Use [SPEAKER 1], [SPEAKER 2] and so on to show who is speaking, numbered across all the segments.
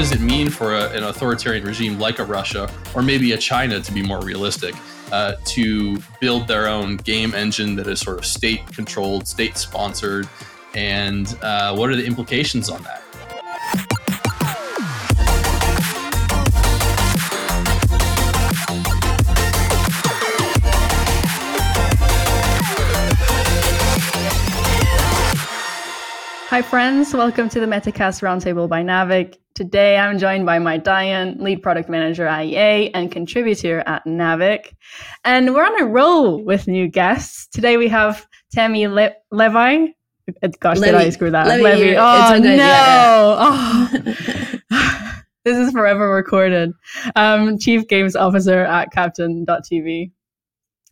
[SPEAKER 1] does it mean for a, an authoritarian regime like a Russia or maybe a China, to be more realistic, uh, to build their own game engine that is sort of state controlled, state sponsored? And uh, what are the implications on that?
[SPEAKER 2] Hi, friends. Welcome to the Metacast Roundtable by Naavik. Today, I'm joined by Mike Dion, lead product manager at EA and contributor at Naavik. And we're on a roll with new guests. Today, we have Tammy Le- Levy. Gosh,
[SPEAKER 3] Levy.
[SPEAKER 2] did I screw that?
[SPEAKER 3] Levy,
[SPEAKER 2] Levy. Oh, no.
[SPEAKER 3] yeah,
[SPEAKER 2] Oh. this is forever recorded. Um, Chief Games Officer at Captain.tv.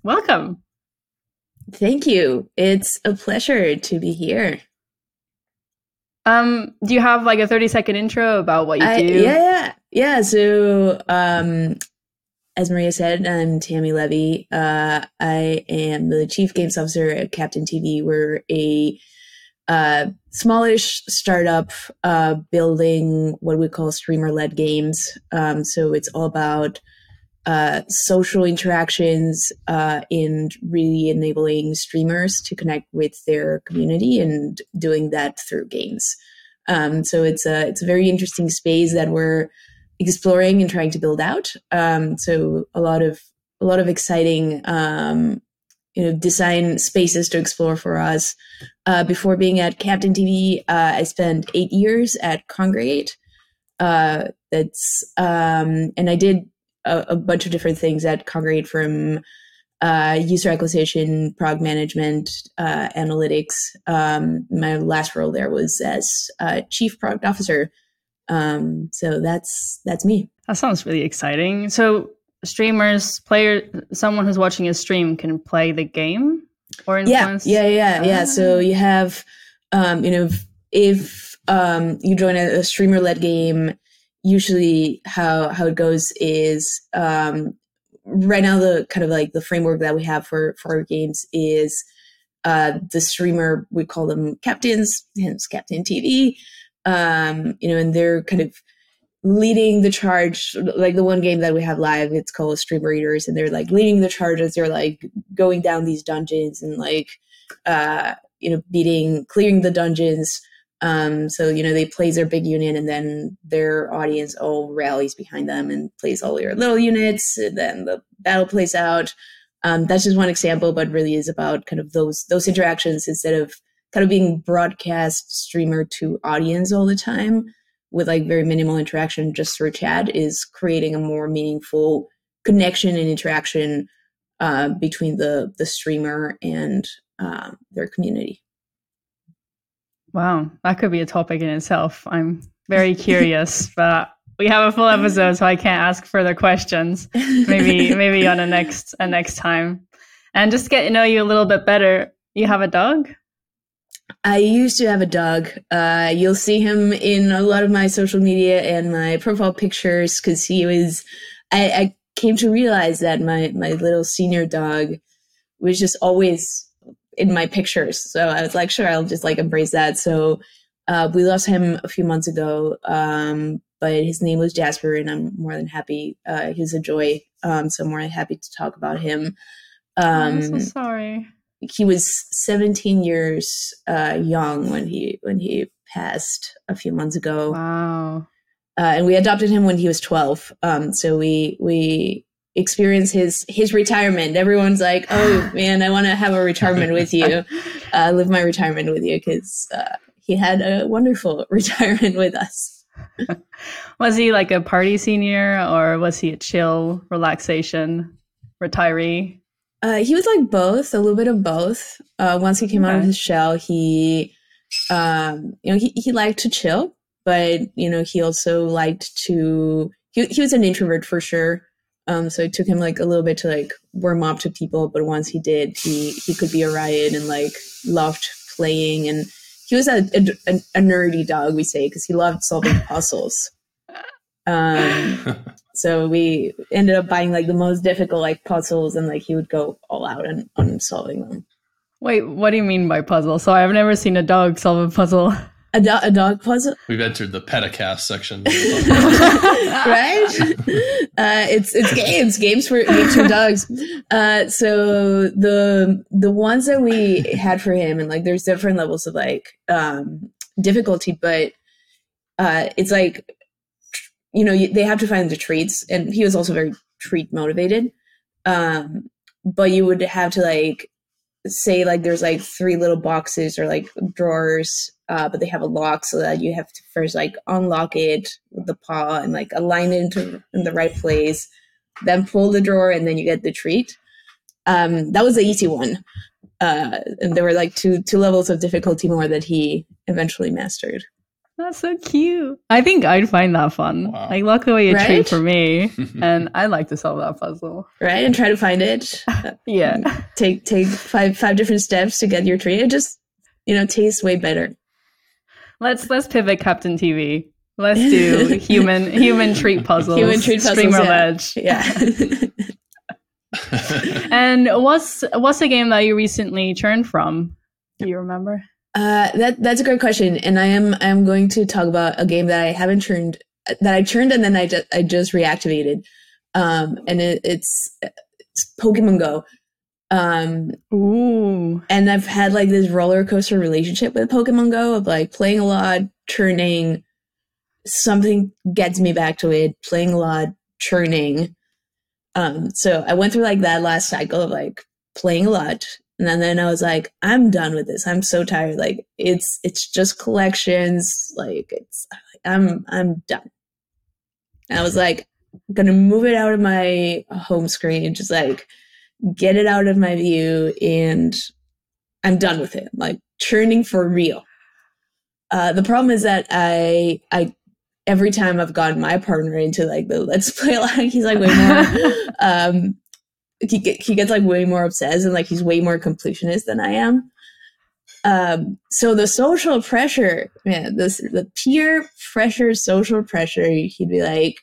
[SPEAKER 2] Welcome.
[SPEAKER 3] Thank you. It's a pleasure to be here.
[SPEAKER 2] Um, do you have like a 30 second intro about what you
[SPEAKER 3] I,
[SPEAKER 2] do?
[SPEAKER 3] yeah, yeah, yeah. So, um, as Maria said, I'm Tammy Levy. Uh, I am the chief games officer at Captain TV. We're a uh, smallish startup uh, building what we call streamer-led games. Um, so it's all about uh, social interactions uh, and really enabling streamers to connect with their community and doing that through games. Um, so it's a it's a very interesting space that we're exploring and trying to build out. Um, so a lot of a lot of exciting um, you know design spaces to explore for us. Uh, before being at Captain TV, uh, I spent eight years at Kongregate. Uh, that's um, and I did a, a, bunch of different things that Kongregate from uh, user acquisition, prog management, uh, analytics. Um, my last role there was as uh, chief product officer. Um, so that's that's me.
[SPEAKER 2] That sounds really exciting. So streamers, player, someone who's watching a stream can play the game or influence.
[SPEAKER 3] Yeah, yeah, yeah, yeah. So you have, um, you know, if, if um, you join a, a streamer-led game, usually how how it goes is um, right now the kind of like the framework that we have for for our games is uh, the streamer we call them captains, hence Captain TV. Um, you know, and they're kind of leading the charge like the one game that we have live it's called streamer eaters and they're like leading the charge as they're like going down these dungeons and like uh you know beating clearing the dungeons um so you know they plays their big unit and then their audience all rallies behind them and plays all their little units and then the battle plays out um that's just one example but really is about kind of those those interactions instead of kind of being broadcast streamer to audience all the time with like very minimal interaction just through chat is creating a more meaningful connection and interaction uh, between the the streamer and uh, their community.
[SPEAKER 2] Wow, that could be a topic in itself. I'm very curious, but we have a full episode, so I can't ask further questions. Maybe maybe on a next a next time. And just to get to know you a little bit better, you have a dog.
[SPEAKER 3] I used to have a dog. Uh, you'll see him in a lot of my social media and my profile pictures because he was. I, I, came to realize that my my little senior dog was just always in my pictures. So I was like, sure, I'll just like embrace that. So uh, we lost him a few months ago, um, but his name was Jasper, and I'm more than happy. Uh, he was a joy. Um, so I'm more than happy to talk about him.
[SPEAKER 2] Um, I'm so sorry
[SPEAKER 3] he was 17 years uh, young when he when he passed a few months ago.
[SPEAKER 2] Wow.
[SPEAKER 3] Uh, and we adopted him when he was 12. Um, so we we experienced his his retirement. Everyone's like, "Oh man, I want to have a retirement with you, uh, live my retirement with you," because uh, he had a wonderful retirement with us.
[SPEAKER 2] was he like a party senior, or was he a chill relaxation retiree?
[SPEAKER 3] Uh, he was like both, a little bit of both. Uh, once he came okay. out of his shell, he, um, you know, he, he liked to chill, but you know, he also liked to. He he was an introvert for sure. Um, so it took him like a little bit to like warm up to people, but once he did, he he could be a riot and like loved playing, and he was a a, a nerdy dog, we say, because he loved solving puzzles. Um, so we ended up buying like the most difficult like puzzles, and like he would go all out on, on solving them.
[SPEAKER 2] Wait, what do you mean by puzzle? So I've never seen a dog solve a puzzle.
[SPEAKER 3] A, do- a dog puzzle,
[SPEAKER 1] We've entered the Pedicast section.
[SPEAKER 3] right? Uh, it's it's games, games for games for dogs. Uh, so the the ones that we had for him, and like there's different levels of like um, difficulty, but uh, it's like you know you, they have to find the treats, and he was also very treat motivated. Um, but you would have to like say like there's like three little boxes or like drawers uh, but they have a lock so that you have to first like unlock it with the paw and like align it into in the right place then pull the drawer and then you get the treat. Um, that was the easy one. Uh, and there were like two two levels of difficulty more that he eventually mastered
[SPEAKER 2] That's so cute. I think I'd find that fun.
[SPEAKER 1] Wow.
[SPEAKER 2] Like, luckily, a
[SPEAKER 3] Right?
[SPEAKER 2] treat for me, and I like to solve that puzzle.
[SPEAKER 3] right and try to find it
[SPEAKER 2] Yeah.
[SPEAKER 3] take take five five different steps to get your treat it just you know tastes way better
[SPEAKER 2] Let's let's pivot Captain TV. Let's do human human treat puzzles.
[SPEAKER 3] Human treat puzzles,
[SPEAKER 2] Streamer
[SPEAKER 3] yeah.
[SPEAKER 2] Edge.
[SPEAKER 3] yeah
[SPEAKER 2] And what's what's a game that you recently churned from? Do you remember?
[SPEAKER 3] Uh, that that's a great question, and I am I am going to talk about a game that I haven't churned that I churned and then I just I just reactivated, um, and it, it's it's Pokemon Go, um,
[SPEAKER 2] Ooh.
[SPEAKER 3] and I've had like this roller coaster relationship with Pokemon Go of like playing a lot, churning, something gets me back to it, playing a lot, churning. Um, so I went through like that last cycle of like playing a lot, and then, then I was like, I'm done with this. I'm so tired. Like it's it's just collections. Like it's I'm I'm done. And I was like, I'm gonna move it out of my home screen, just like get it out of my view, and I'm done with it. Like churning for real. Uh, the problem is that I I every time I've gotten my partner into like the let's play like he's like way more um he get, he gets like way more obsessed and like he's way more completionist than I am. Um, so the social pressure, man, this the peer pressure, social pressure. He'd be like,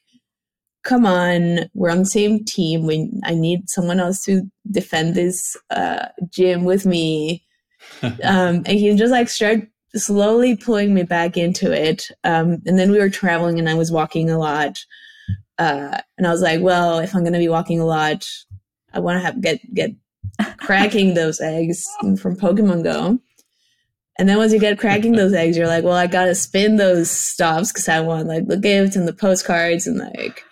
[SPEAKER 3] "Come on, we're on the same team. We I need someone else to defend this uh, gym with me." um, and he just like started slowly pulling me back into it. Um, and then we were traveling, and I was walking a lot. Uh, and I was like, "Well, if I'm going to be walking a lot, I want to have get get cracking those eggs from Pokemon Go." And then once you get cracking those eggs, you're like, well, I gotta spin those stops because I want like the gifts and the postcards and like.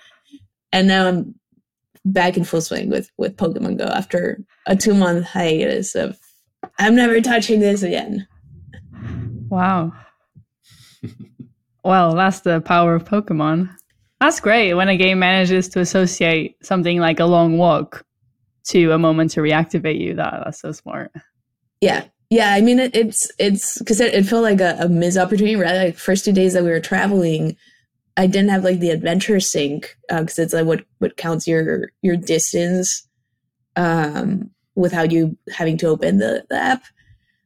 [SPEAKER 3] And now I'm back in full swing with with Pokemon Go after a two month hiatus of I'm never touching this again.
[SPEAKER 2] Wow. well, that's the power of Pokemon. That's great when a game manages to associate something like a long walk to a moment to reactivate you. That that's so smart.
[SPEAKER 3] Yeah, yeah. I mean, it, it's it's because it, it felt like a, a missed opportunity. Right, like first two days that we were traveling, I didn't have like the adventure sync because it's like what what counts your your distance um without you having to open the, the app.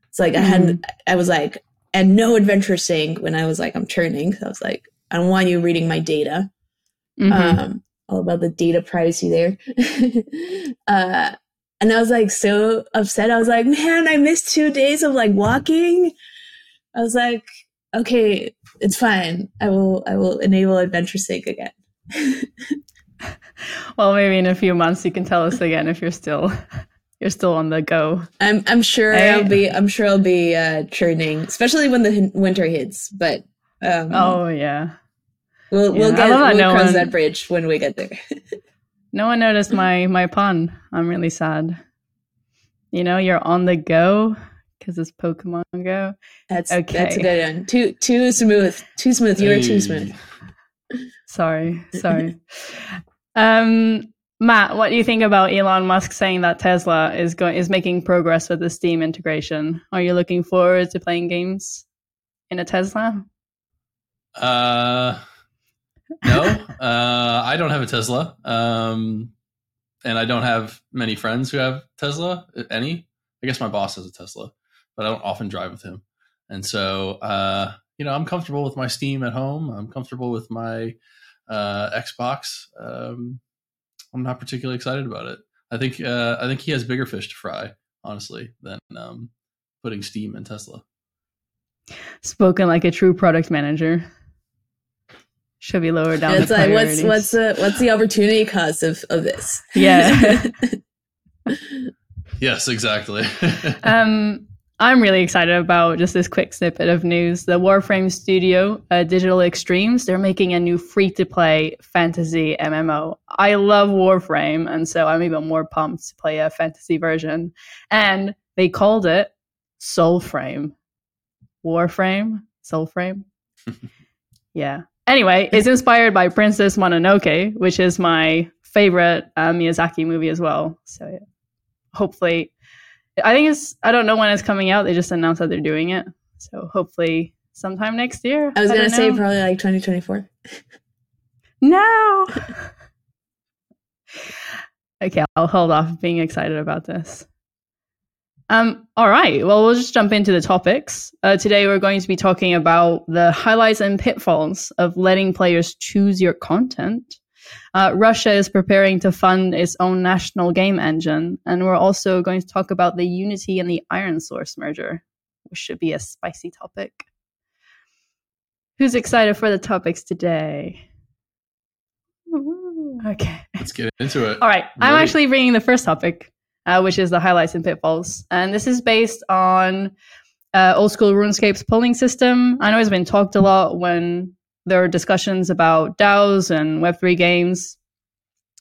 [SPEAKER 3] It's like I had I was like and no adventure sync when I was like I'm churning. So I was like I don't want you reading my data.
[SPEAKER 2] Mhm.
[SPEAKER 3] Um, all about the data privacy there. uh, and I was like so upset. I was like, man, I missed two days of like walking. I was like, okay, it's fine. I will I will enable adventure sync again.
[SPEAKER 2] well, maybe in a few months you can tell us again if you're still you're still on the go.
[SPEAKER 3] I'm I'm sure
[SPEAKER 2] Hey.
[SPEAKER 3] I'll be I'm sure I'll be uh, churning, especially when the hin- winter hits. But um,
[SPEAKER 2] Oh yeah.
[SPEAKER 3] We'll we'll get
[SPEAKER 2] love that
[SPEAKER 3] we'll
[SPEAKER 2] no
[SPEAKER 3] cross
[SPEAKER 2] one-
[SPEAKER 3] that bridge when we get there.
[SPEAKER 2] No one noticed my my pun. I'm really sad. You know, you're on the go because it's Pokemon Go.
[SPEAKER 3] That's okay. that's a good one. Too too smooth. Too smooth. You were too smooth.
[SPEAKER 2] Sorry, sorry. um, Matt, what do you think about Elon Musk saying that Tesla is going is making progress with the Steam integration? Are you looking forward to playing games in a Tesla?
[SPEAKER 1] Uh, no, uh, I don't have a Tesla, um, and I don't have many friends who have Tesla. Any, I guess my boss has a Tesla, but I don't often drive with him, and so uh, you know I'm comfortable with my Steam at home. I'm comfortable with my uh, Xbox. Um, I'm not particularly excited about it. I think uh, I think he has bigger fish to fry, honestly, than um, putting Steam in Tesla.
[SPEAKER 2] Spoken like a true product manager. Should be lower down.
[SPEAKER 3] It's like what's what's the what's the opportunity cost of of this?
[SPEAKER 2] Yeah.
[SPEAKER 1] yes, exactly.
[SPEAKER 2] um, I'm really excited about just this quick snippet of news. The Warframe studio, uh, Digital Extremes, they're making a new free to play fantasy MMO. I love Warframe, and so I'm even more pumped to play a fantasy version. And they called it Soulframe. Warframe? Soulframe? yeah. Anyway, it's inspired by Princess Mononoke, which is my favorite uh, Miyazaki movie as well. So yeah. hopefully I think it's I don't know when it's coming out. They just announced that they're doing it. So hopefully sometime next year.
[SPEAKER 3] I was gonna say probably like 2024.
[SPEAKER 2] no. okay, I'll hold off being excited about this. Um, all right. Well, we'll just jump into the topics. Uh, today, we're going to be talking about the highlights and pitfalls of letting players choose your content. Uh, Russia is preparing to fund its own national game engine, and we're also going to talk about the Unity and the ironSource merger, which should be a spicy topic. Who's excited for the topics today? Okay.
[SPEAKER 1] Let's get into it.
[SPEAKER 2] All right. I'm actually bringing the first topic, uh, which is the highlights and pitfalls. And this is based on uh, old school RuneScape's polling system. I know it's been talked a lot when there are discussions about DAOs and Web3 games.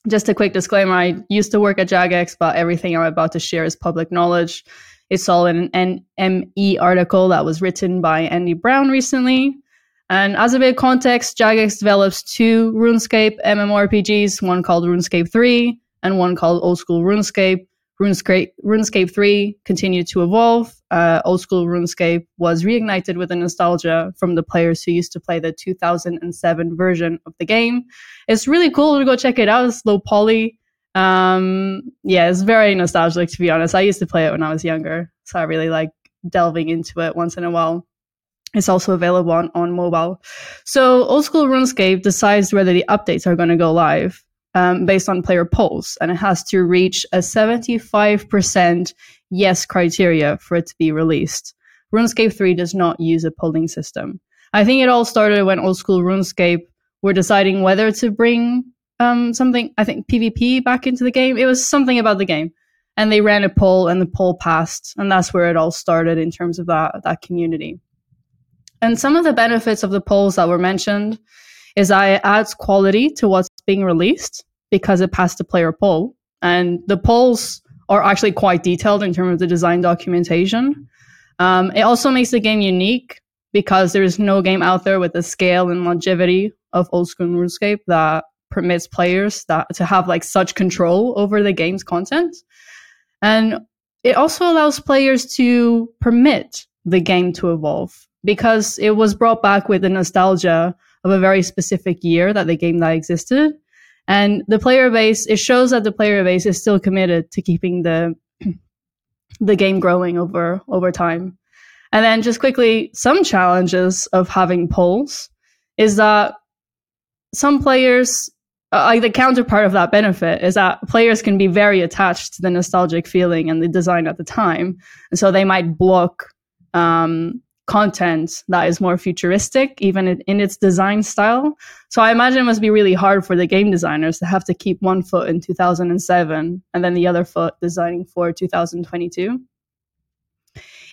[SPEAKER 2] Just a quick disclaimer I used to work at Jagex, but everything I'm about to share is public knowledge. It's all in an NME article that was written by Andy Brown recently. And as a bit of context, Jagex develops two RuneScape MMORPGs, one called RuneScape 3 and one called Old School RuneScape. RuneScape, RuneScape 3 continued to evolve. Uh, old school RuneScape was reignited with the nostalgia from the players who used to play the 2007 version of the game. It's really cool to go check it out. It's low poly. Um, yeah, it's very nostalgic to be honest. I used to play it when I was younger, so I really like delving into it once in a while. It's also available on, on mobile. So old school RuneScape decides whether the updates are going to go live um, based on player polls, and it has to reach a 75% yes criteria for it to be released. RuneScape 3 does not use a polling system. I think it all started when old school RuneScape were deciding whether to bring um, something, I think PvP back into the game. It was something about the game. And they ran a poll and the poll passed. And that's where it all started in terms of that, that community. And some of the benefits of the polls that were mentioned is that it adds quality to what's being released because it passed a player poll. And the polls are actually quite detailed in terms of the design documentation. Um, it also makes the game unique because there's no game out there with the scale and longevity of old school RuneScape that permits players that to have like such control over the game's content. And it also allows players to permit the game to evolve because it was brought back with the nostalgia of a very specific year that the game that existed. And the player base, it shows that the player base is still committed to keeping the the game growing over over time. And then just quickly, some challenges of having polls is that some players uh, like the counterpart of that benefit is that players can be very attached to the nostalgic feeling and the design at the time and so they might block um, content that is more futuristic, even in, its design style. So I imagine it must be really hard for the game designers to have to keep one foot in 2007 and then the other foot designing for 2022.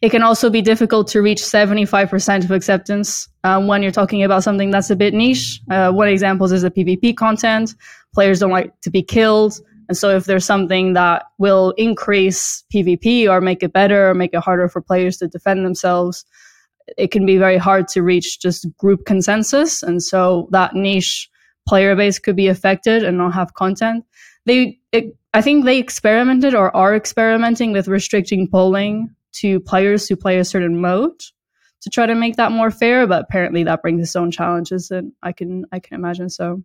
[SPEAKER 2] It can also be difficult to reach 75% of acceptance um, when you're talking about something that's a bit niche. Uh, one example is the PvP content. Players don't like to be killed. And so if there's something that will increase PvP or make it better or make it harder for players to defend themselves, it can be very hard to reach just group consensus. And so that niche player base could be affected and not have content. They, it, I think they experimented or are experimenting with restricting polling to players who play a certain mode to try to make that more fair. But apparently that brings its own challenges and I can, I can imagine so.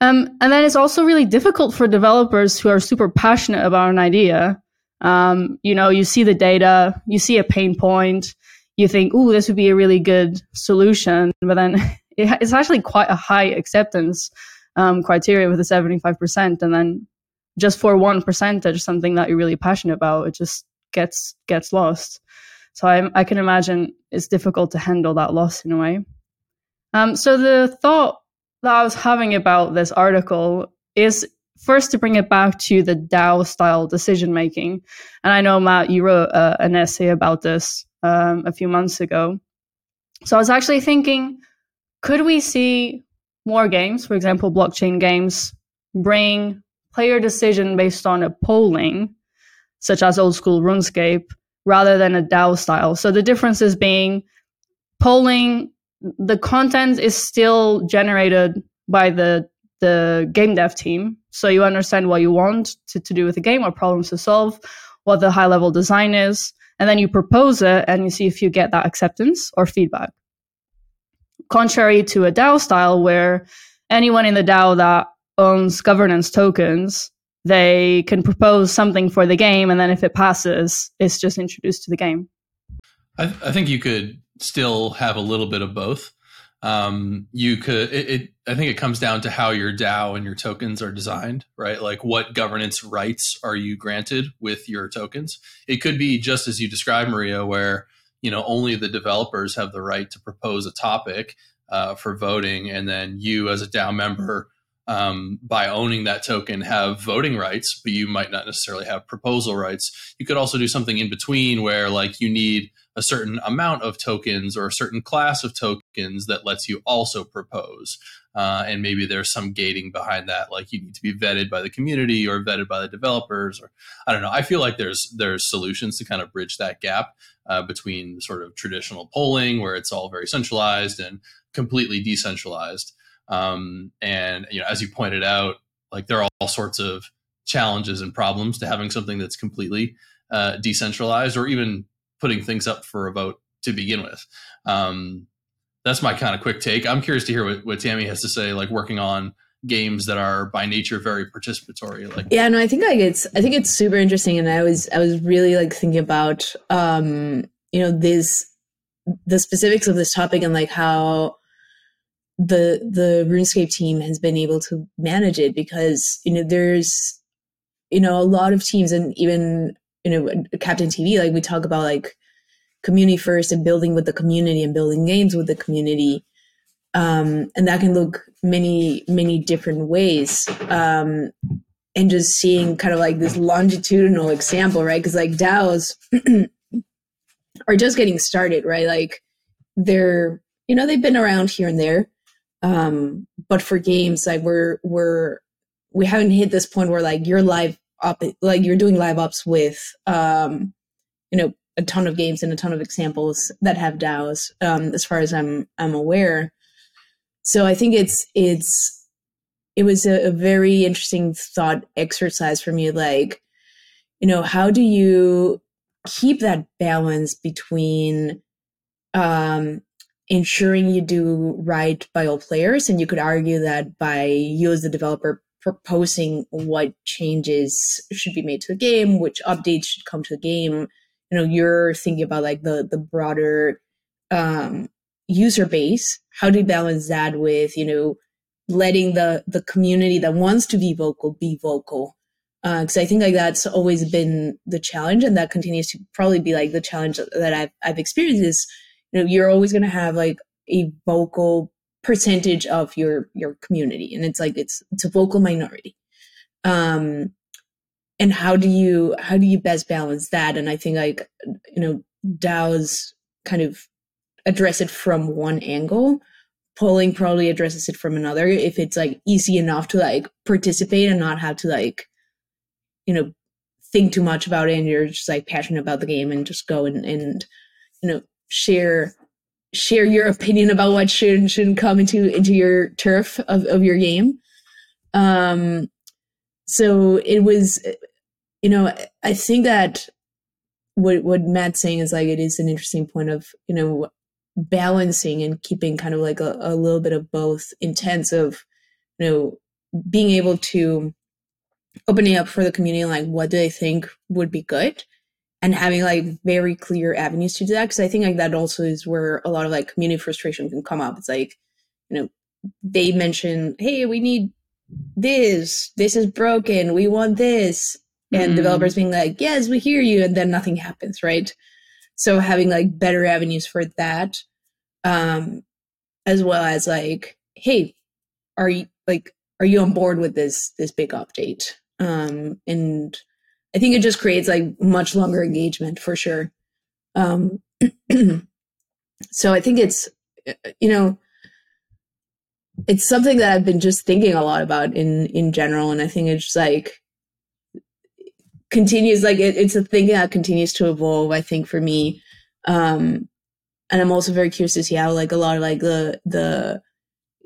[SPEAKER 2] Um, and then it's also really difficult for developers who are super passionate about an idea. Um, you know, you see the data, you see a pain point, you think, oh, this would be a really good solution, but then it's actually quite a high acceptance um, criteria with a 75%. And then just for one percentage, something that you're really passionate about, it just gets gets lost. So I, I can imagine it's difficult to handle that loss in a way. Um, so the thought that I was having about this article is first to bring it back to the DAO style decision making. And I know, Matt, you wrote uh, an essay about this um, a few months ago. So I was actually thinking could we see more games, for example, blockchain games, bring player decision based on a polling, such as old school RuneScape, rather than a DAO style? So the difference is being polling, the content is still generated by the the game dev team. So you understand what you want to, to do with the game, what problems to solve, what the high level design is, and then you propose it and you see if you get that acceptance or feedback. Contrary to a DAO style where anyone in the DAO that owns governance tokens, they can propose something for the game, and then if it passes, it's just introduced to the game.
[SPEAKER 1] I, th- I think you could still have a little bit of both. Um, you could, it, it, I think it comes down to how your DAO and your tokens are designed, right? Like what governance rights are you granted with your tokens? It could be just as you described, Maria, where you know only the developers have the right to propose a topic uh, for voting, and then you as a DAO member, um, by owning that token, have voting rights, but you might not necessarily have proposal rights. You could also do something in between where like you need a certain amount of tokens or a certain class of tokens that lets you also propose. Uh, and maybe there's some gating behind that, like you need to be vetted by the community or vetted by the developers, or I don't know. I feel like there's there's solutions to kind of bridge that gap uh, between sort of traditional polling, where it's all very centralized, and completely decentralized. Um, and you know, as you pointed out, like there are all sorts of challenges and problems to having something that's completely uh, decentralized, or even putting things up for a vote to begin with. Um, that's my kind of quick take. I'm curious to hear what, what Tammy has to say, like working on games that are by nature very participatory like
[SPEAKER 3] yeah no i think like it's i think it's super interesting and i was i was really like thinking about um you know this the specifics of this topic and like how the the runescape team has been able to manage it because you know there's you know a lot of teams and even you know captain tv like we talk about like community first and building with the community and building games with the community. Um, and that can look many many different ways. Um, and just seeing kind of like this longitudinal example right? Because like daos are just getting started right? Like they're you know they've been around here and there. Um, but for games like we're we're we haven't hit this point where like you're live up like you're doing live ops with um you know a ton of games and a ton of examples that have DAOs um as far as I'm I'm aware. So I think it's it's it was a, a very interesting thought exercise for me like you know how do you keep that balance between um ensuring you do right by all players and you could argue that by you as the developer proposing what changes should be made to the game, which updates should come to the game. You know, you're thinking about like the the broader um, user base. How do you balance that with you know letting the the community that wants to be vocal be vocal? Because uh, I think like that's always been the challenge, and that continues to probably be like the challenge that I've I've experienced. Is you know you're always going to have like a vocal percentage of your your community and it's like it's it's a vocal minority um and how do you how do you best balance that and i think like you know daos kind of address it from one angle polling probably addresses it from another if it's like easy enough to like participate and not have to like you know think too much about it and you're just like passionate about the game and just go and and you know share share your opinion about what should and shouldn't come into into your turf of, of your game. Um, so it was, you know, I think that what what Matt's saying is like it is an interesting point of you know balancing and keeping kind of like a, a little bit of both intense of you know being able to opening up for the community like what do they think would be good and having like very clear avenues to do that. Because i think like that also is where a lot of like community frustration can come up. It's like you know they mention hey we need this this is broken we want this. And mm. developers being like yes we hear you and then nothing happens right? So having like better avenues for that um as well as like hey are you like are you on board with this this big update? Um and i think it just creates like much longer engagement for sure. Um so i think it's you know it's something that i've been just thinking a lot about in in general and i think it's like continues like it, it's a thing that continues to evolve i think for me. Um and i'm also very curious to see how like a lot of like the the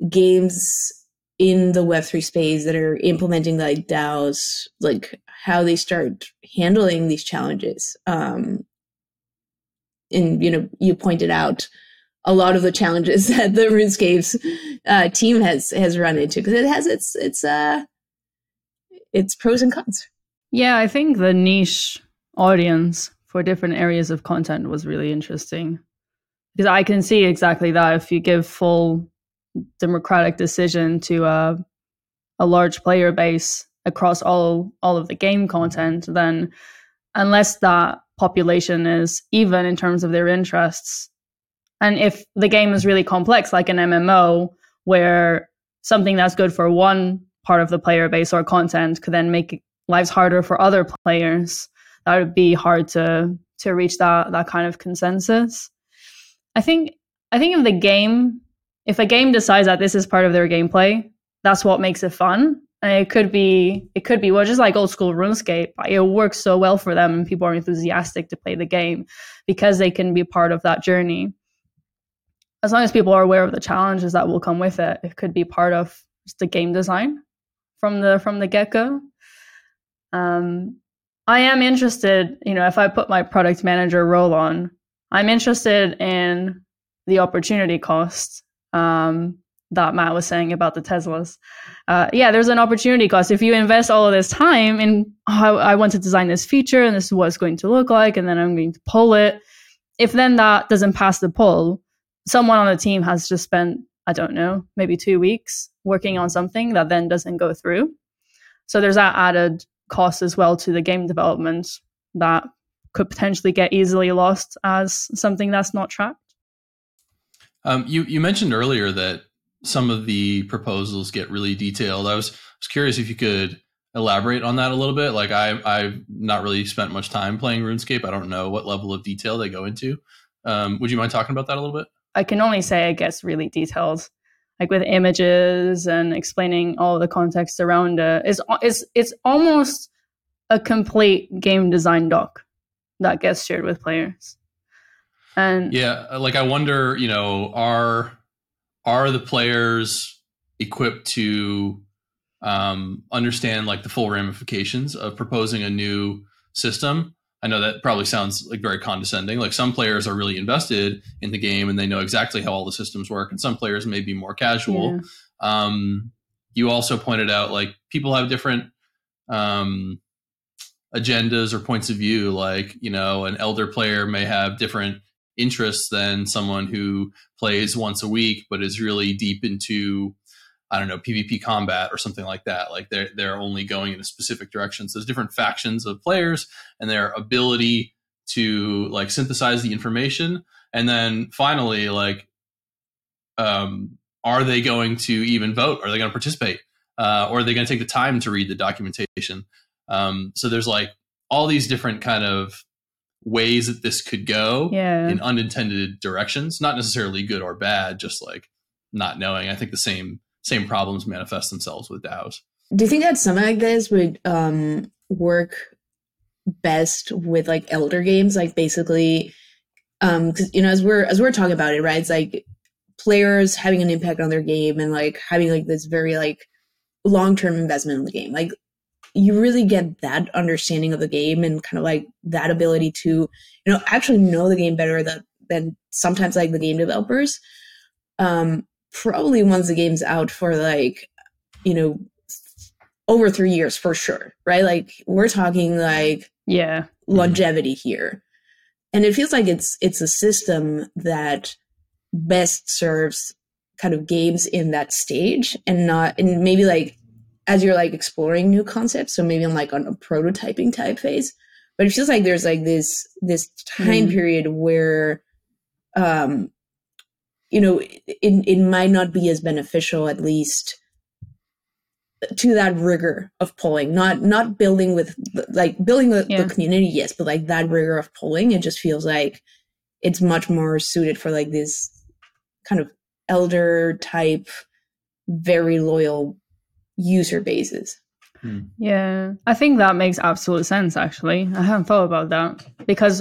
[SPEAKER 3] games in the web3 space that are implementing like daos like how they start handling these challenges. Um and you know you pointed out a lot of the challenges that the runescape's uh, team has has run into because it has its its uh its pros and cons
[SPEAKER 2] yeah, I think the niche audience for different areas of content was really interesting because I can see exactly that. If you give full democratic decision to a a large player base across all all of the game content, then unless that population is even in terms of their interests, and if the game is really complex, like an MMO, where something that's good for one part of the player base or content could then make lives harder for other players, that would be hard to to reach that that kind of consensus. I think I think if the game if a game decides that this is part of their gameplay, that's what makes it fun. And it could be it could be well just like old school RuneScape. It works so well for them and people are enthusiastic to play the game because they can be part of that journey. As long as people are aware of the challenges that will come with it, it could be part of the game design from the from the get-go um, I am interested, you know, if I put my product manager role on, I'm interested in the opportunity cost um, that Matt was saying about the Teslas. Uh, yeah, there's an opportunity cost. If you invest all of this time in, oh, I, I want to design this feature and this is what it's going to look like, and then I'm going to pull it. If then that doesn't pass the pull, someone on the team has just spent, I don't know, maybe two weeks working on something that then doesn't go through. So there's that added cost as well to the game development that could potentially get easily lost as something that's not tracked.
[SPEAKER 1] Um, you you mentioned earlier that some of the proposals get really detailed. I was was curious if you could elaborate on that a little bit. Like I I've not really spent much time playing RuneScape. I don't know what level of detail they go into. Um, would you mind talking about that a little bit?
[SPEAKER 2] I can only say it gets really detailed like with images and explaining all the context around it. It's, it's, it's almost a complete game design doc that gets shared with players. And
[SPEAKER 1] yeah, like I wonder, you know, are are the players equipped to um, understand like the full ramifications of proposing a new system? I know that probably sounds like very condescending. Like some players are really invested in the game and they know exactly how all the systems work, and some players may be more casual. Yeah. Um, you also pointed out like people have different um, agendas or points of view. Like you know, an elder player may have different interests than someone who plays once a week but is really deep into I don't know, PvP combat or something like that. Like they're they're only going in a specific direction. So there's different factions of players and their ability to like synthesize the information. And then finally, like um, are they going to even vote? Are they going to participate? Uh, or are they going to take the time to read the documentation? Um, so there's like all these different kind of ways that this could go
[SPEAKER 2] yeah.
[SPEAKER 1] in unintended directions, not necessarily good or bad, just like not knowing. I think the same same problems manifest themselves with DAOs.
[SPEAKER 3] Do you think that something like this would um, work best with like elder games? Like basically, um, because you know, as we're as we're talking about it, right? It's like players having an impact on their game and like having like this very like long term investment in the game. Like you really get that understanding of the game and kind of like that ability to you know actually know the game better than than sometimes like the game developers. Um, probably once the game's out for like, you know, over three years for sure, right? Like we're talking like
[SPEAKER 2] yeah
[SPEAKER 3] longevity here, and it feels like it's it's a system that best serves kind of games in that stage and not and maybe like as you're like exploring new concepts so maybe i'm like on a prototyping type phase but it feels like there's like this this time
[SPEAKER 2] Mm.
[SPEAKER 3] period where um you know it, it might not be as beneficial at least to that rigor of polling not not building with like building the,
[SPEAKER 2] Yeah.
[SPEAKER 3] the community yes but like that rigor of polling it just feels like it's much more suited for like this kind of elder type very loyal user bases. Hmm.
[SPEAKER 2] Yeah, I think that makes absolute sense. Actually, I haven't thought about that. Because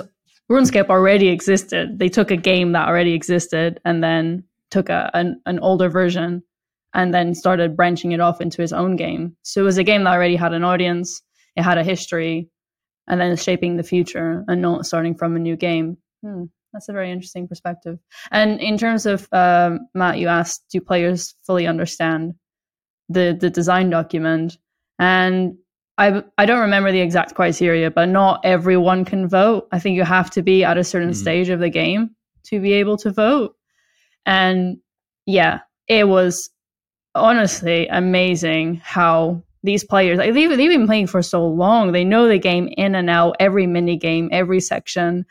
[SPEAKER 2] RuneScape already existed. They took a game that already existed and then took a an, an older version and then started branching it off into his own game. So it was a game that already had an audience, it had a history, and then shaping the future and not starting from a new game. Hmm, that's a very interesting perspective. And in terms of um, Matt, you asked, do players fully understand the the design document? And I I don't remember the exact criteria, but not everyone can vote. I think you have to be at a certain
[SPEAKER 1] Mhm.
[SPEAKER 2] stage of the game to be able to vote. And yeah, it was honestly amazing how these players like they've, they've been playing for so long. They know the game in and out, every mini game, every section,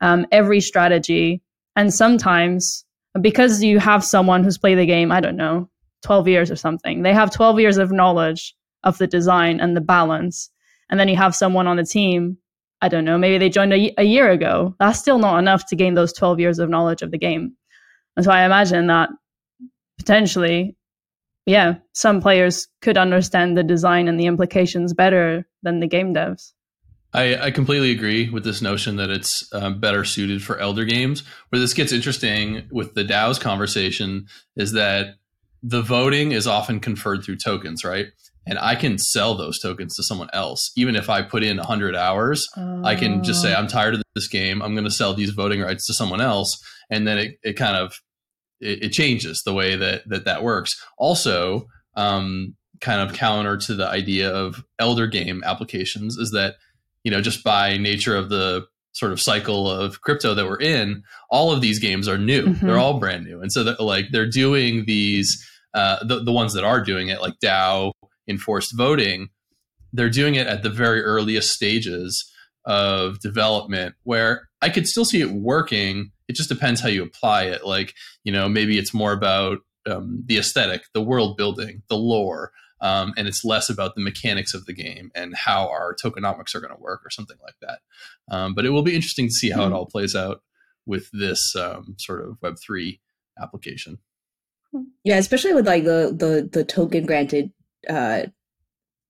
[SPEAKER 2] um, every strategy. And sometimes because you have someone who's played the game, I don't know, 12 years or something, they have 12 years of knowledge of the design and the balance. And then you have someone on the team, I don't know, maybe they joined a, year ago. That's still not enough to gain those 12 years of knowledge of the game. And so I imagine that potentially, yeah, some players could understand the design and the implications better than the game devs.
[SPEAKER 1] I, I completely agree with this notion that it's um, better suited for elder games. Where this gets interesting with the DAO's conversation is that the voting is often conferred through tokens, right? And I can sell those tokens to someone else. Even if I put in 100 hours, I can just say,
[SPEAKER 2] Uh,
[SPEAKER 1] I'm tired of this game. I'm going to sell these voting rights to someone else. And then it, it kind of it, it changes the way that that, that works. Also, um, kind of counter to the idea of elder game applications is that, you know, just by nature of the sort of cycle of crypto that we're in, all of these games are new.
[SPEAKER 2] Mhm.
[SPEAKER 1] They're all brand new. And so that like they're doing these uh, the, the ones that are doing it, like DAO enforced voting, they're doing it at the very earliest stages of development where I could still see it working. It just depends how you apply it. Like, you know, maybe it's more about um, the aesthetic, the world building, the lore, um, and it's less about the mechanics of the game and how our tokenomics are going to work or something like that. Um, but it will be interesting to see how it
[SPEAKER 2] Mhm.
[SPEAKER 1] all plays out with this um, sort of Web3 application.
[SPEAKER 3] Yeah, especially with like the the the token granted uh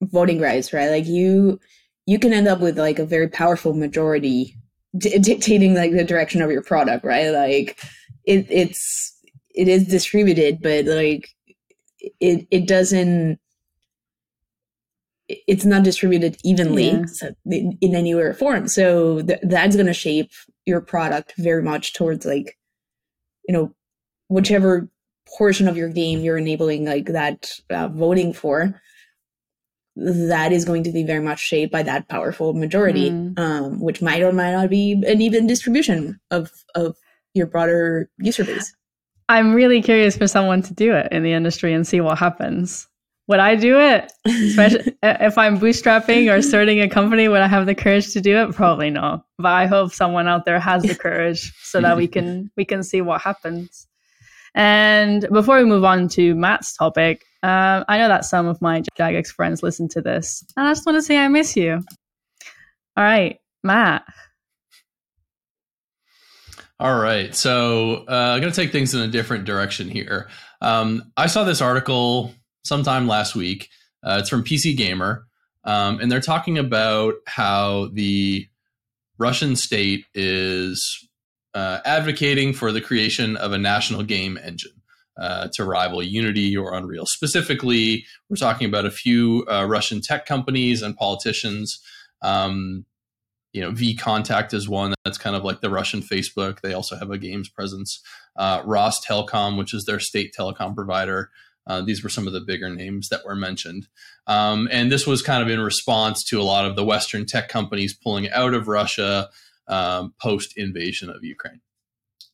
[SPEAKER 3] voting rights, right? Like you you can end up with like a very powerful majority di- dictating like the direction of your product, right? Like it it's it is distributed, but like it it doesn't it's not distributed evenly
[SPEAKER 2] Yeah.
[SPEAKER 3] so, in, in any way or form. So th- that's going to shape your product very much towards like, you know, whichever portion of your game you're enabling like that uh, voting for. That is going to be very much shaped by that powerful majority,
[SPEAKER 2] Mm.
[SPEAKER 3] um, which might or might not be an even distribution of of your broader user base.
[SPEAKER 2] I'm really curious for someone to do it in the industry and see what happens. Would I do it? Especially if I'm bootstrapping or starting a company, would I have the courage to do it? Probably not. But I hope someone out there has the courage so that we can we can see what happens. And before we move on to Matt's topic, um, I know that some of my Jagex friends listen to this, and I just want to say I miss you. All right, Matt.
[SPEAKER 1] All right. So uh, I'm going to take things in a different direction here. Um, I saw this article sometime last week. Uh, it's from PC Gamer. Um, and they're talking about how the Russian state is uh, advocating for the creation of a national game engine. Uh, to rival Unity or Unreal. Specifically, we're talking about a few uh, Russian tech companies and politicians um, you know, VKontakte is one that's kind of like the Russian Facebook. They also have a games presence. Uh, Rostelecom, which is their state telecom provider. Uh, these were some of the bigger names that were mentioned. Um, and this was kind of in response to a lot of the Western tech companies pulling out of Russia um, post invasion of Ukraine.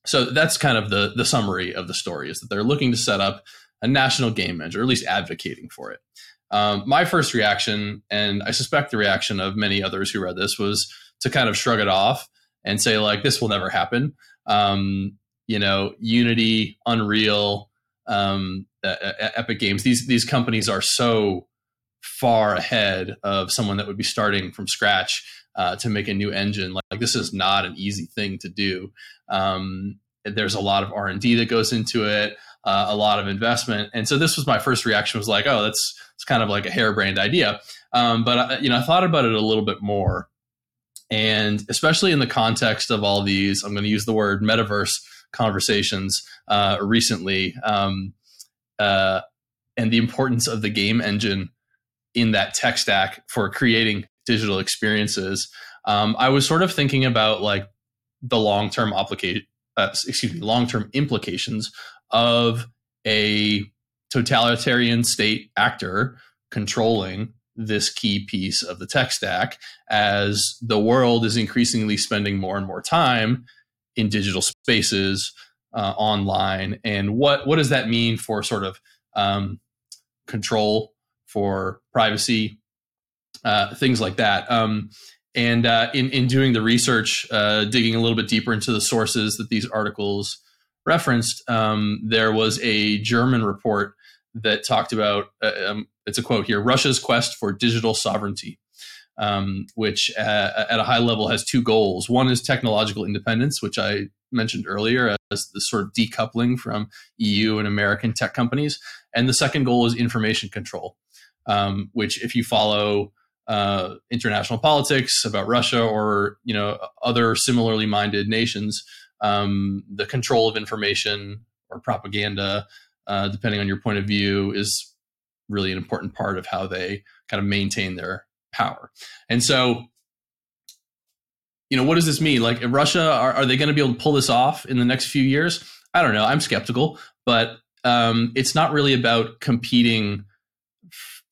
[SPEAKER 1] So that's kind of the, the summary of the story is that they're looking to set up a national game engine, or at least advocating for it. Um, my first reaction, and I suspect the reaction of many others who read this, was to kind of shrug it off and say like this will never happen. Um, you know, Unity, Unreal, um, uh, Epic Games. These these companies are so far ahead of someone that would be starting from scratch uh, to make a new engine. Like, like, this is not an easy thing to do. Um, there's a lot of R and D that goes into it, uh, a lot of investment, and so this was my first reaction was like, oh, that's it's kind of like a harebrained idea. Um, but I, you know, I thought about it a little bit more, and especially in the context of all these, I'm going to use the word metaverse conversations uh, recently, um, uh, and the importance of the game engine in that tech stack for creating digital experiences. Um, I was sort of thinking about like the long term uh, excuse me, long term implications of a totalitarian state actor controlling this key piece of the tech stack as the world is increasingly spending more and more time in digital spaces uh, online and what what does that mean for sort of um, control for privacy uh, things like that um, and uh, in, in doing the research uh, digging a little bit deeper into the sources that these articles referenced um, there was a german report that talked about uh, um, it's a quote here Russia's quest for digital sovereignty, um, which uh, at a high level has two goals. One is technological independence, which I mentioned earlier as the sort of decoupling from EU and American tech companies. And the second goal is information control, um, which, if you follow uh, international politics about Russia or you know other similarly minded nations, um, the control of information or propaganda uh, depending on your point of view, is really an important part of how they kind of maintain their power. And so, you know, what does this mean? Like, Russia, are, are they going to be able to pull this off in the next few years? I don't know. I'm skeptical, but um, it's not really about competing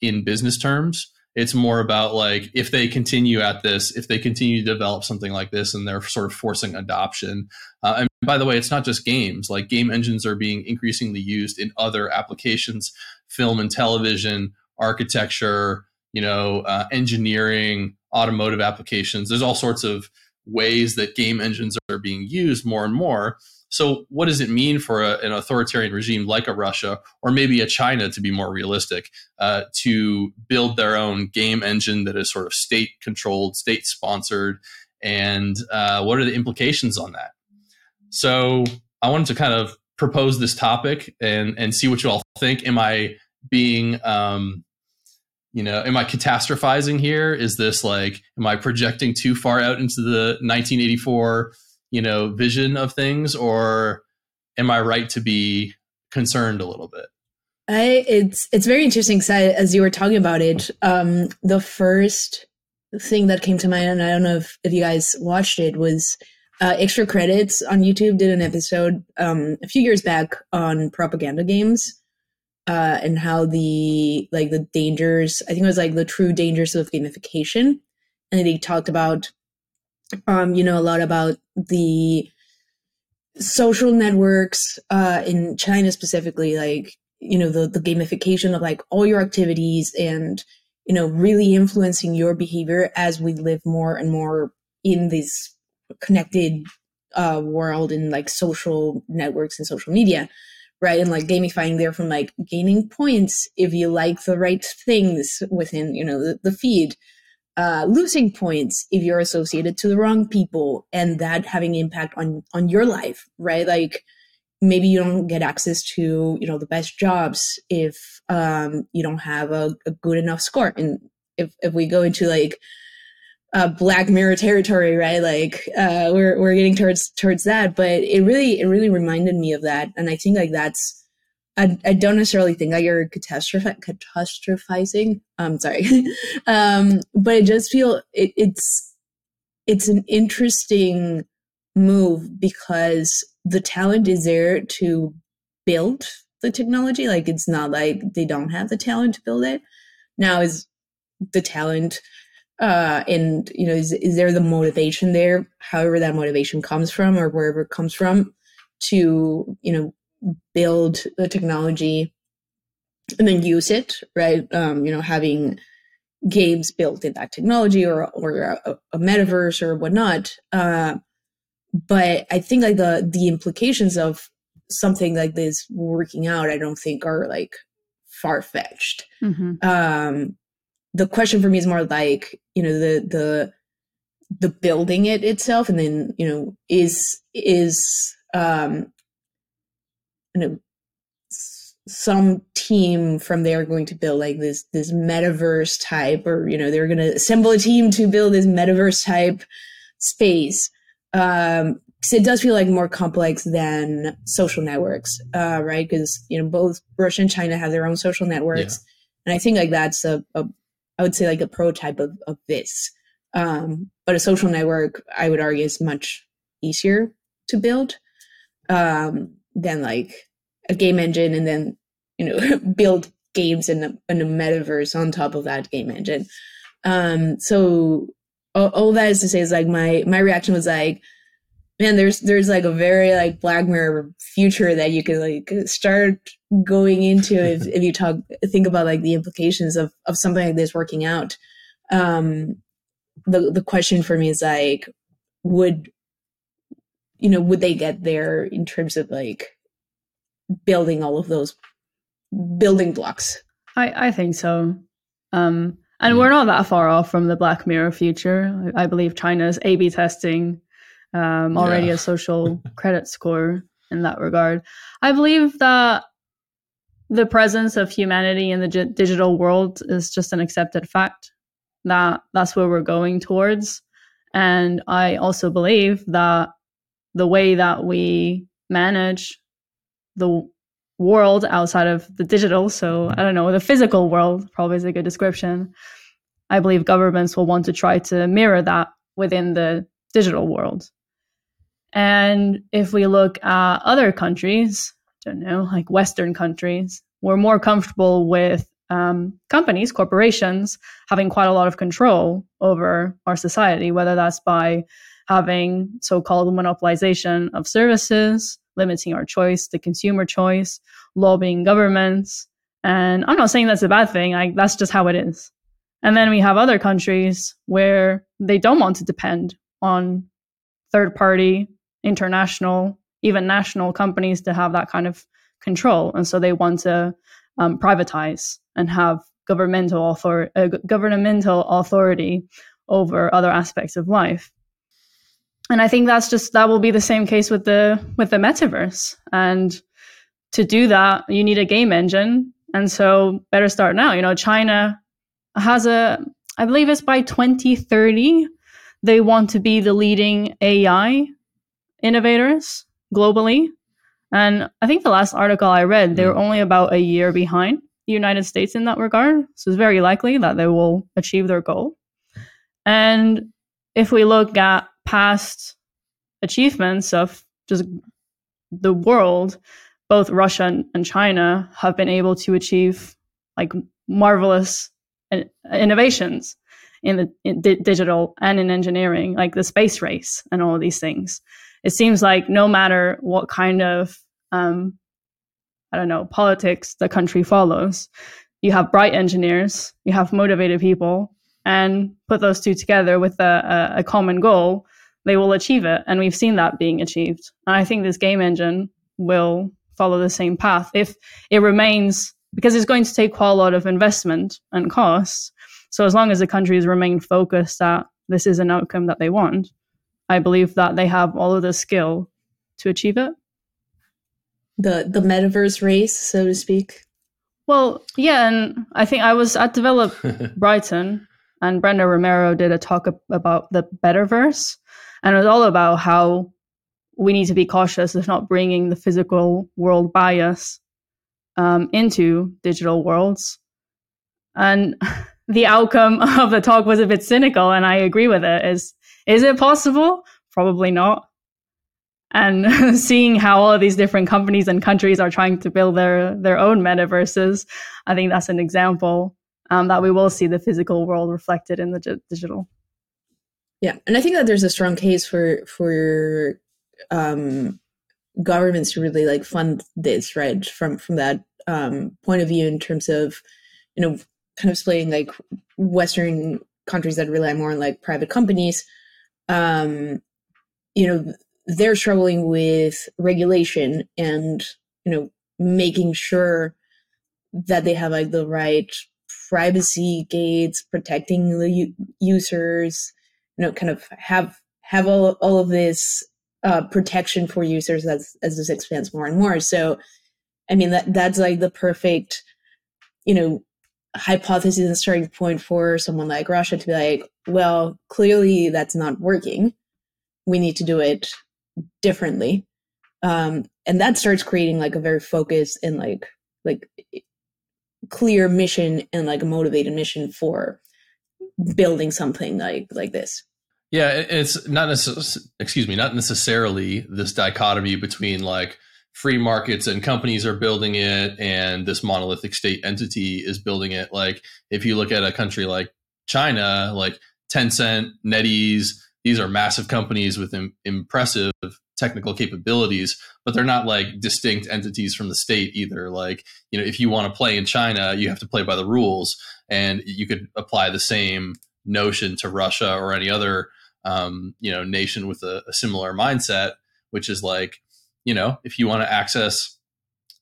[SPEAKER 1] in business terms. It's more about like if they continue at this, if they continue to develop something like this, and they're sort of forcing adoption. Uh, and by the way, it's not just games. Like game engines are being increasingly used in other applications, film and television, architecture, you know, uh, engineering, automotive applications. There's all sorts of ways that game engines are being used more and more. So, what does it mean for a, an authoritarian regime like a Russia or maybe a China, to be more realistic, uh, to build their own game engine that is sort of state controlled, state sponsored? And uh, what are the implications on that? So, I wanted to kind of propose this topic and and see what you all think. Am I being um, you know, am I catastrophizing here? Is this like, am I projecting too far out into the 1984 you know vision of things? Or am i right to be concerned a little bit?
[SPEAKER 3] I it's it's very interesting as you were talking about it um the first thing that came to mind and i don't know if, if you guys watched it was uh, extra credits on youtube did an episode um a few years back on propaganda games uh and how the like the dangers i think it was like the true dangers of gamification. And they talked about um, you know, a lot about the social networks uh, in China specifically, like, you know, the, the gamification of like all your activities and, you know, really influencing your behavior as we live more and more in this connected uh, world in like social networks and social media right? And like gamifying there from like gaining points if you like the right things within you know the, the feed. Uh, losing points if you're associated to the wrong people and that having impact on on your life right? Like maybe you don't get access to you know the best jobs if um, you don't have a, a, good enough score. And if, if we go into like uh, black mirror territory right like uh, we're, we're getting towards towards that but it really it really reminded me of that and i think like that's I, I don't necessarily think that you're catastroph- catastrophizing. I'm sorry, um, but I just feel it, it's it's an interesting move because the talent is there to build the technology. Like it's not like they don't have the talent to build it. Now is the talent uh, and you know is, is there the motivation there however that motivation comes from or wherever it comes from to you know build the technology and then use it, right? Um, you know, having games built in that technology or or a, a metaverse or whatnot. Uh, but I think like the the implications of something like this working out, I don't think are like far fetched. Mm-hmm. Um, the question for me is more like you know the the the building it itself, and then you know is is um, you know some team from there going to build like this this metaverse type or you know they're going to assemble a team to build this metaverse type space. Um because it does feel like more complex than social networks uh right? Because you know both russia and china have their own social networks. Yeah. and i think like that's a, a i would say like a prototype of, of this. Um but a social network i would argue is much easier to build um than like a game engine and then you know build games in a, in metaverse on top of that game engine. Um so all, all, that is to say is like my my reaction was like man there's there's like a very like black mirror future that you can like start going into if, if you talk think about like the implications of of something like this working out um the the question for me is like would you know would they get there in terms of like building all of those building blocks.
[SPEAKER 2] I, I think so. Um, and mm. we're not that far off from the Black Mirror future. I, I believe China's A B testing um, already yeah. a social credit score in that regard. I believe that the presence of humanity in the g- digital world is just an accepted fact that that's where we're going towards. And I also believe that the way that we manage the world outside of the digital. So I don't know, the physical world probably is a good description. I believe governments will want to try to mirror that within the digital world. And if we look at other countries, I don't know, like Western countries, we're more comfortable with um, companies, corporations, having quite a lot of control over our society, whether that's by having so called monopolization of services, limiting our choice, the consumer choice, lobbying governments. And I'm not saying that's a bad thing. I, that's just how it is. And then we have other countries where they don't want to depend on third party, international, even national companies to have that kind of control. And so they want to um, privatize and have governmental, author- uh, governmental authority over other aspects of life and I think that's just that will be the same case with the with the metaverse. And to do that, you need a game engine. And so better start now. You know, China has a I believe it's by 2030 they want to be the leading AI innovators globally. And I think the last article I read, they were hmm. only about a year behind the United States in that regard. So it's very likely that they will achieve their goal. And if we look at past achievements of just the world, both Russia and China have been able to achieve like marvelous innovations in the in di- digital and in engineering, like the space race and all of these things. It seems like no matter what kind of um, I don't know politics the country follows, you have bright engineers, you have motivated people, and put those two together with a, a, a common goal, they will achieve it. And we've seen that being achieved. And I think this game engine will follow the same path if it remains, because it's going to take quite a lot of investment and costs. So as long as the countries remain focused that this is an outcome that they want, I believe that they have all of the skill to achieve it.
[SPEAKER 3] The the metaverse race, so to speak.
[SPEAKER 2] Well, yeah, and I think I was at Develop Brighton and Brenda Romero did a talk about the Betterverse, and it was all about how we need to be cautious of not bringing the physical world bias um, into digital worlds. And the outcome of the talk was a bit cynical, and I agree with it. Is is it possible? Probably not. And seeing how all of these different companies and countries are trying to build their their own metaverses, I think that's an example um, that we will see the physical world reflected in the digital.
[SPEAKER 3] Yeah, and I think that there's a strong case for for um, governments to really like fund this, right? From from that um, point of view, in terms of you know kind of splitting like Western countries that rely more on like private companies, um, you know, they're struggling with regulation and you know making sure that they have like the right privacy gates protecting the u- users you know kind of have have all, all of this uh, protection for users as as this expands more and more. So i mean that that's like the perfect you know hypothesis and starting point for someone like russia to be like well clearly that's not working. We need to do it differently. Um, and that starts creating like a very focused and like like clear mission and like a motivated mission for building something like like this.
[SPEAKER 1] Yeah it's not necessarily excuse me not necessarily this dichotomy between like free markets and companies are building it and this monolithic state entity is building it like if you look at a country like china like tencent netease these are massive companies with Im- impressive technical capabilities, but they're not like distinct entities from the state either. Like, you know, if you want to play in China, you have to play by the rules, and you could apply the same notion to Russia or any other, um, you know, nation with a, a similar mindset, which is like, you know, if you want to access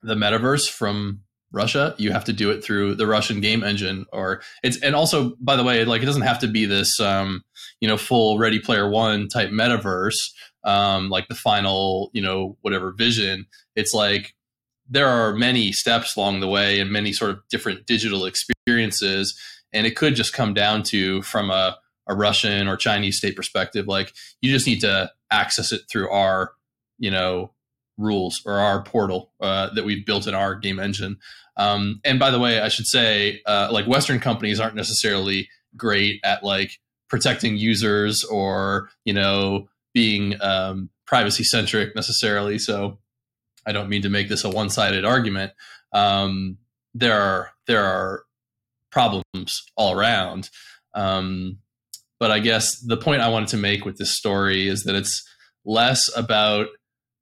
[SPEAKER 1] the metaverse from Russia, you have to do it through the Russian game engine or it's and also by the way, like it doesn't have to be this um, you know, full Ready Player One type metaverse, um, like the final, you know, whatever vision. It's like there are many steps along the way and many sort of different digital experiences. And it could just come down to from a, a Russian or Chinese state perspective, like you just need to access it through our, you know, rules or our portal uh, that we've built in our game engine. Um, and by the way, I should say, uh, like Western companies aren't necessarily great at like protecting users or you know being um, privacy centric necessarily. So I don't mean to make this a one sided argument. Um, there are there are problems all around. Um, but I guess the point I wanted to make with this story is that it's less about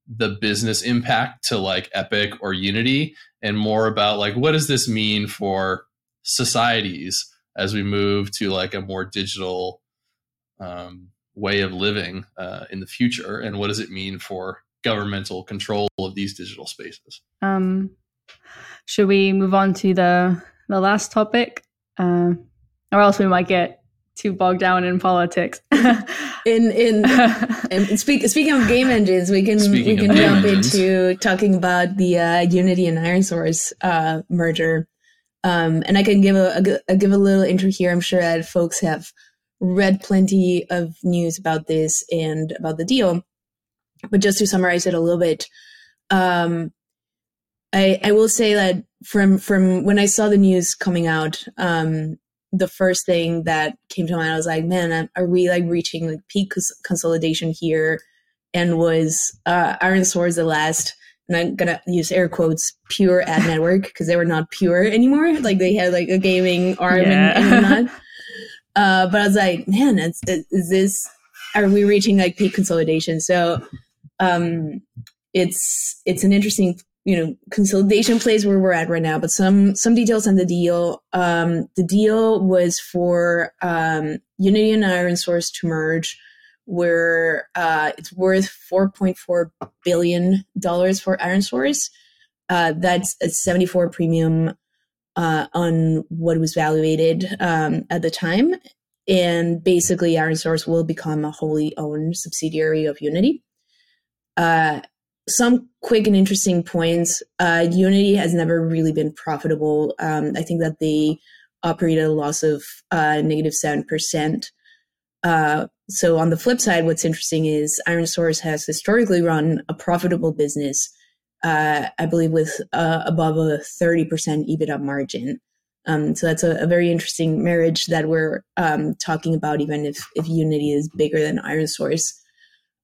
[SPEAKER 1] the business impact to like Epic or Unity and more about like what does this mean for societies as we move to like a more digital um, way of living uh, in the future and what does it mean for governmental control of these digital spaces?
[SPEAKER 2] Um, should we move on to the the last topic? Uh, or else we might get too bogged down in politics
[SPEAKER 3] in in speak, speaking of game engines we can speaking we can jump engines. into talking about the uh, unity and ironsource uh, merger um, and i can give a, a, a give a little intro here i'm sure that folks have read plenty of news about this and about the deal. But just to summarize it a little bit, um, I, I will say that from from when I saw the news coming out, um, the first thing that came to mind, I was like, man, are we like reaching like peak consolidation here? And was uh, ironSource the last? And I'm gonna use air quotes pure ad network because they were not pure anymore. Like they had like a gaming arm yeah. and, and uh, but I was like, man, is, is this, are we reaching like peak consolidation? So um, it's, it's an interesting, you know, consolidation plays where we're at right now, but some, some details on the deal. Um, the deal was for um, Unity and ironSource to merge where uh, it's worth $4.4 billion for ironSource. Uh, that's a 74 premium uh, on what was valuated um, at the time. And basically, ironSource will become a wholly owned subsidiary of Unity. Some quick and interesting points. Uh, Unity has never really been profitable. Um, I think that they operate at a loss of uh, negative 7%. Uh, so, on the flip side, what's interesting is ironSource has historically run a profitable business uh, I believe, with uh, above a 30% EBITDA margin. Um, so that's a, a, very interesting marriage that we're um, talking about, even if, if Unity is bigger than ironSource.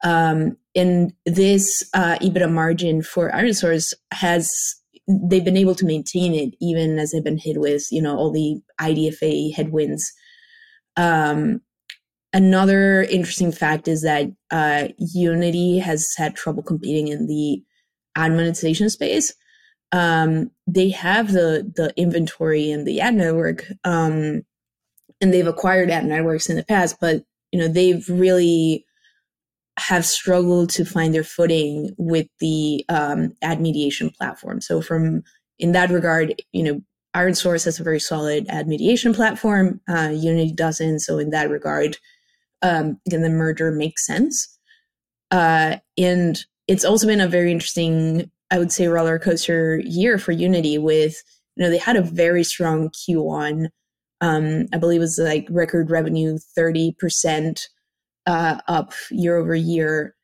[SPEAKER 3] Um, and this uh, EBITDA margin for ironSource has they've been able to maintain it even as they've been hit with you know all the IDFA headwinds. Um, another interesting fact is that uh, Unity has had trouble competing in the ad monetization space. um, they have the the inventory and the ad network, um, and they've acquired ad networks in the past, but you know they've really have struggled to find their footing with the um, ad mediation platform. So from in that regard, you know, Iron Source has a very solid ad mediation platform. Uh, Unity doesn't. So in that regard, um, again, the merger makes sense. Uh, and it's also been a very interesting I would say roller coaster year for Unity with you know they had a very strong Q1. Um, I believe it was like record revenue thirty percent uh, up year over year.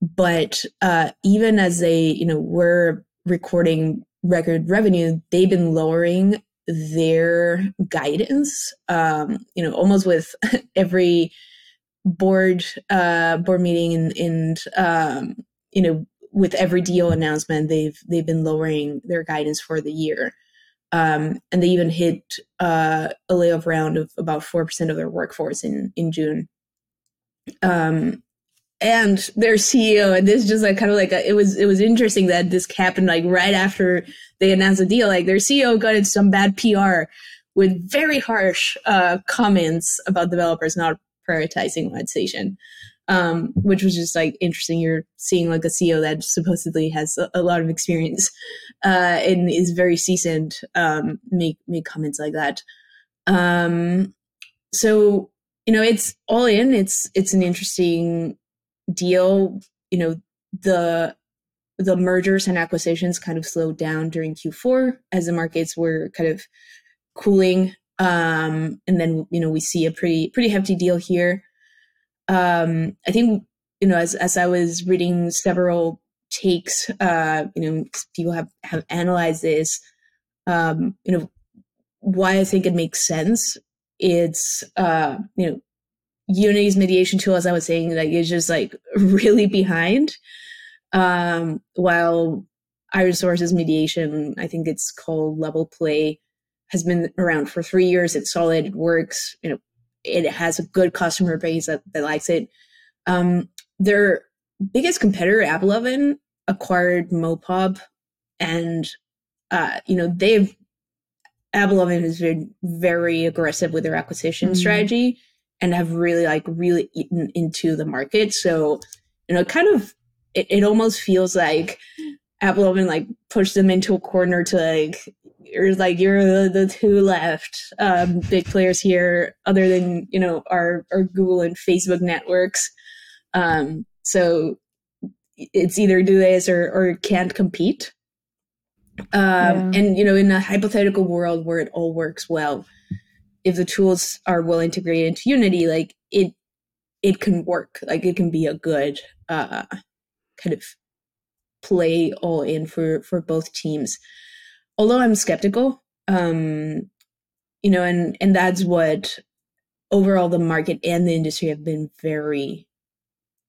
[SPEAKER 3] But uh, even as they you know were recording record revenue, they've been lowering their guidance. Um, you know, almost with every board uh, board meeting and, and um, you know with every deal announcement, they've they've been lowering their guidance for the year, um, and they even hit uh, a layoff round of about four percent of their workforce in in June. Um, and their CEO, and this just like kind of like a, it was it was interesting that this happened like right after they announced the deal. Like their CEO got in some bad PR with very harsh uh, comments about developers not prioritizing monetization um, which was just like interesting. You're seeing like a CEO that supposedly has a, a lot of experience uh, and is very seasoned um, make make comments like that. Um, so you know, it's all in. It's it's an interesting deal. You know, the the mergers and acquisitions kind of slowed down during Q4 as the markets were kind of cooling. Um, and then you know we see a pretty pretty hefty deal here um, I think you know as as I was reading several takes, uh, you know, people have have analyzed this. Um, you know, why I think it makes sense. It's uh, you know, Unity's mediation tool, as I was saying, like is just like really behind. Um, while Iron Source's mediation, I think it's called Level Play, has been around for three years. It's solid. It works. You know, it has a good customer base that, that likes it. Um, their biggest competitor, AppLovin, acquired Mopub, and uh, you know they've AppLovin has been very aggressive with their acquisition mm-hmm. strategy and have really like really eaten into the market. So you know, kind of it, it almost feels like AppLovin like pushed them into a corner to like you're like you're the, the two left um, big players here, other than you know our our Google and Facebook networks. Um, so it's either do this or or can't compete. Um, yeah. And you know, in a hypothetical world where it all works well, if the tools are well integrated into Unity, like it it can work. Like it can be a good uh, kind of play all in for for both teams although I'm skeptical, um, you know, and and that's what overall the market and the industry have been very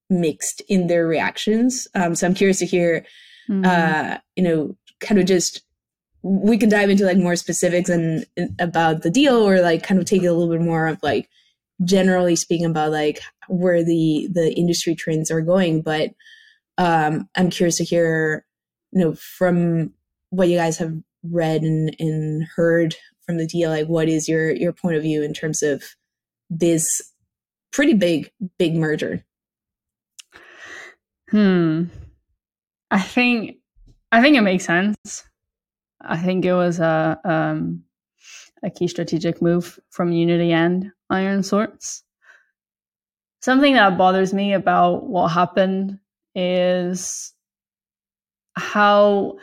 [SPEAKER 3] mixed in their reactions. Um, so I'm curious to hear, mm-hmm. uh, you know, kind of just we can dive into like more specifics and, about the deal, or like kind of take it a little bit more of like generally speaking about like where the the industry trends are going. But um, I'm curious to hear, you know, from what you guys have read and, and heard from the deal like what is your your point of view in terms of this pretty big big merger
[SPEAKER 2] hmm i think i think it makes sense i think it was a um a key strategic move from unity and iron source something that bothers me about what happened is how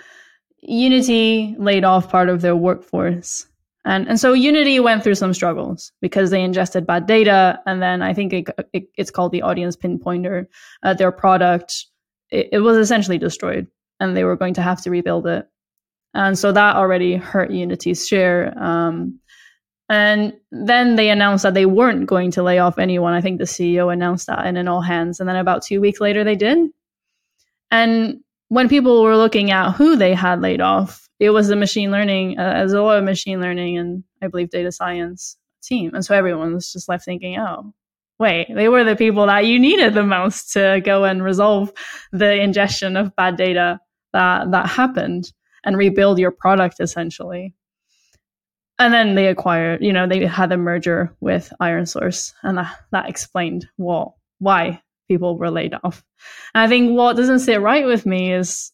[SPEAKER 2] Unity laid off part of their workforce. And, and so Unity went through some struggles because they ingested bad data. And then I think it, it, it's called the audience pinpointer. Uh, their product, it, it was essentially destroyed and they were going to have to rebuild it. And so that already hurt Unity's share. Um, and then they announced that they weren't going to lay off anyone. I think the CEO announced that in an all hands. And then about two weeks later, they did. And when people were looking at who they had laid off, it was the machine learning, uh, as machine learning and I believe data science team. And so everyone was just left thinking, oh, wait, they were the people that you needed the most to go and resolve the ingestion of bad data that that happened. and rebuild your product essentially. And then they acquired, you know, they had a merger with Iron Source, and that, that explained well why people were laid off. And I think what doesn't sit right with me is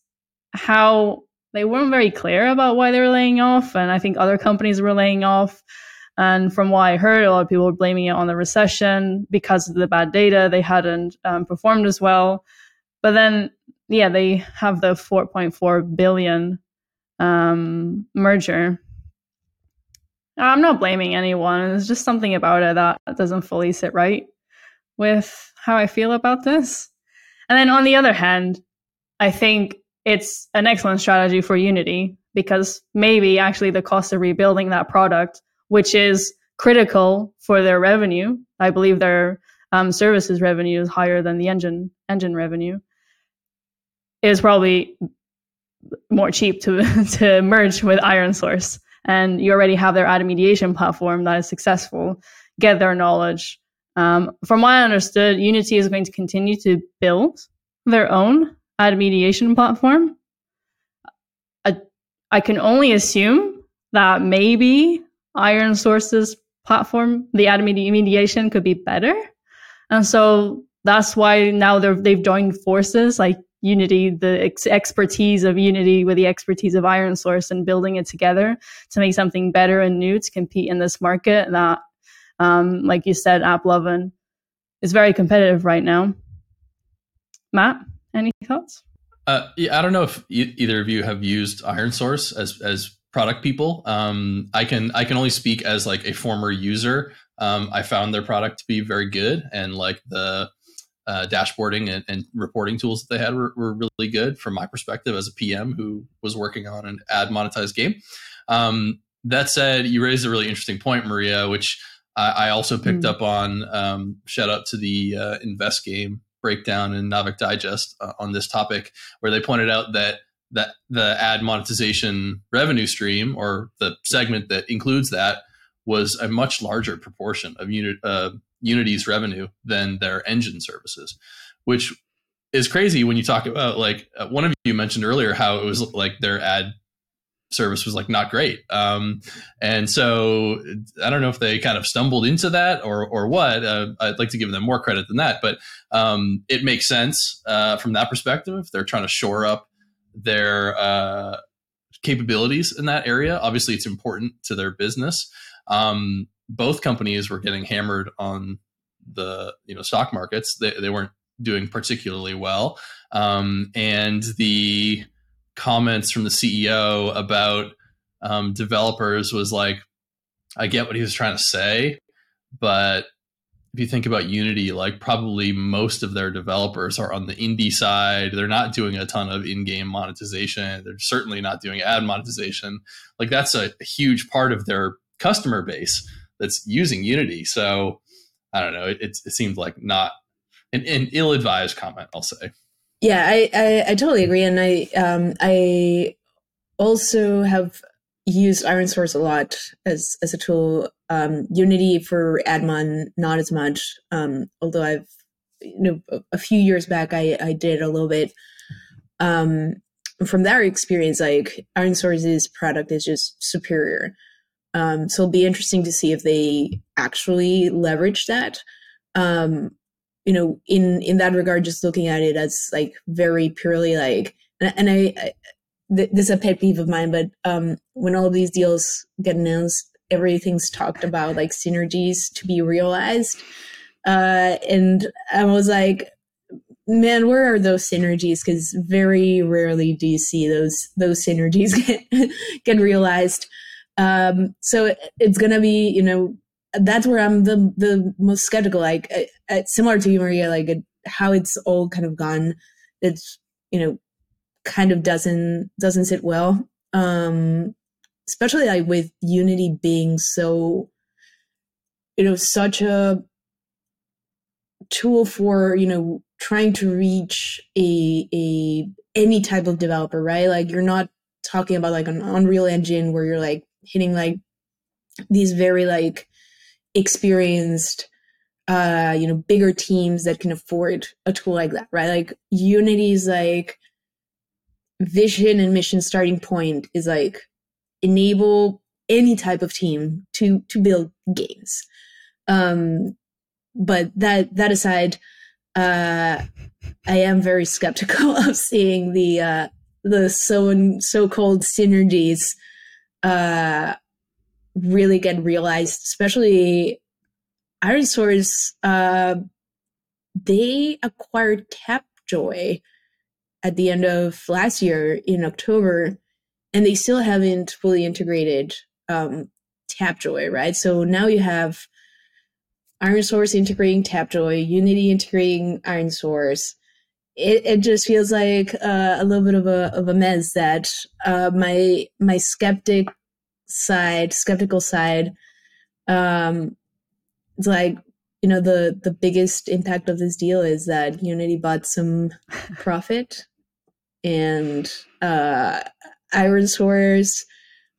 [SPEAKER 2] how they weren't very clear about why they were laying off, and I think other companies were laying off. And from what I heard, a lot of people were blaming it on the recession because of the bad data. They hadn't um, performed as well. But then, yeah, they have the 4.4 billion um, merger. I'm not blaming anyone. It's just something about it that doesn't fully sit right with how I feel about this. And then on the other hand, I think it's an excellent strategy for Unity because maybe actually the cost of rebuilding that product which is critical for their revenue. I believe their um, services revenue is higher than the engine engine revenue. Is probably more cheap to to merge with Iron Source. and you already have their ad mediation platform that is successful. Get their knowledge. Um, from what I understood, Unity is going to continue to build their own ad mediation platform. I, I can only assume that maybe Iron Source's platform, the ad mediation could be better. And so that's why now they've joined forces like Unity, the ex- expertise of Unity with the expertise of Iron Source and building it together to make something better and new to compete in this market that, um, like you said, AppLovin is very competitive right now. Matt, any thoughts?
[SPEAKER 1] Uh, yeah, I don't know if e- either of you have used ironSource as as product people. Um, I can I can only speak as like a former user. Um, I found their product to be very good, and like the uh, dashboarding and, and, reporting tools that they had were, were, really good from my perspective as a PM who was working on an ad monetized game. Um, that said, you raised a really interesting point, Maria, which I, I also picked mm. up on. Um, shout out to the uh, Invest Game breakdown in Naavik Digest uh, on this topic, where they pointed out that that the ad monetization revenue stream or the segment that includes that was a much larger proportion of unit, uh, Unity's revenue than their engine services, which is crazy when you talk about like uh, one of you mentioned earlier how it was like their ad service was like not great. Um, and so I don't know if they kind of stumbled into that or or what. Uh, I'd like to give them more credit than that, but um, it makes sense uh, from that perspective. They're trying to shore up their uh, capabilities in that area. Obviously, it's important to their business. Um, both companies were getting hammered on the you know stock markets. They, they weren't doing particularly well, um, and the comments from the CEO about um, developers was like, I get what he was trying to say, but if you think about Unity, like probably most of their developers are on the indie side. They're not doing a ton of in-game monetization. They're certainly not doing ad monetization. Like that's a, a huge part of their customer base that's using Unity. So I don't know. It, it, seemed like not an, an, ill-advised comment. I'll say.
[SPEAKER 3] Yeah, I, I, I totally agree, and I um, I also have used ironSource a lot as as a tool. Um, Unity for Admon, not as much. Um, although I've you know a few years back I I did a little bit. Um, from that experience, like ironSource's product is just superior. Um, so it'll be interesting to see if they actually leverage that. Um, you know, in in that regard, just looking at it as like very purely like, and, and I, I th- this is a pet peeve of mine, but um, when all these deals get announced, everything's talked about like synergies to be realized. Uh, and I was like, man, where are those synergies? Because very rarely do you see those those synergies get get realized. Um, so it, it's gonna be, you know, that's where I'm the the most skeptical. Like, uh, uh, similar to you, Maria, like it, how it's all kind of gone. It's you know kind of doesn't doesn't sit well um especially like with unity being so you know such a tool for you know trying to reach a a any type of developer right like you're not talking about like an unreal engine where you're like hitting like these very like experienced uh you know bigger teams that can afford a tool like that right like unity's like vision and mission starting point is like enable any type of team to to build games. Um, but that that aside, uh, I am very skeptical of seeing the uh, the so and so called synergies uh, really get realized, especially ironSource. Uh, they acquired Tapjoy at the end of last year in October, and they still haven't fully integrated um, Tapjoy, right? So now you have Iron Source integrating Tapjoy, Unity integrating ironSource. It, it just feels like uh, a little bit of a of a mess that uh, my my skeptic side, skeptical side, um, it's like you know the the biggest impact of this deal is that Unity bought some profit, and uh, ironSource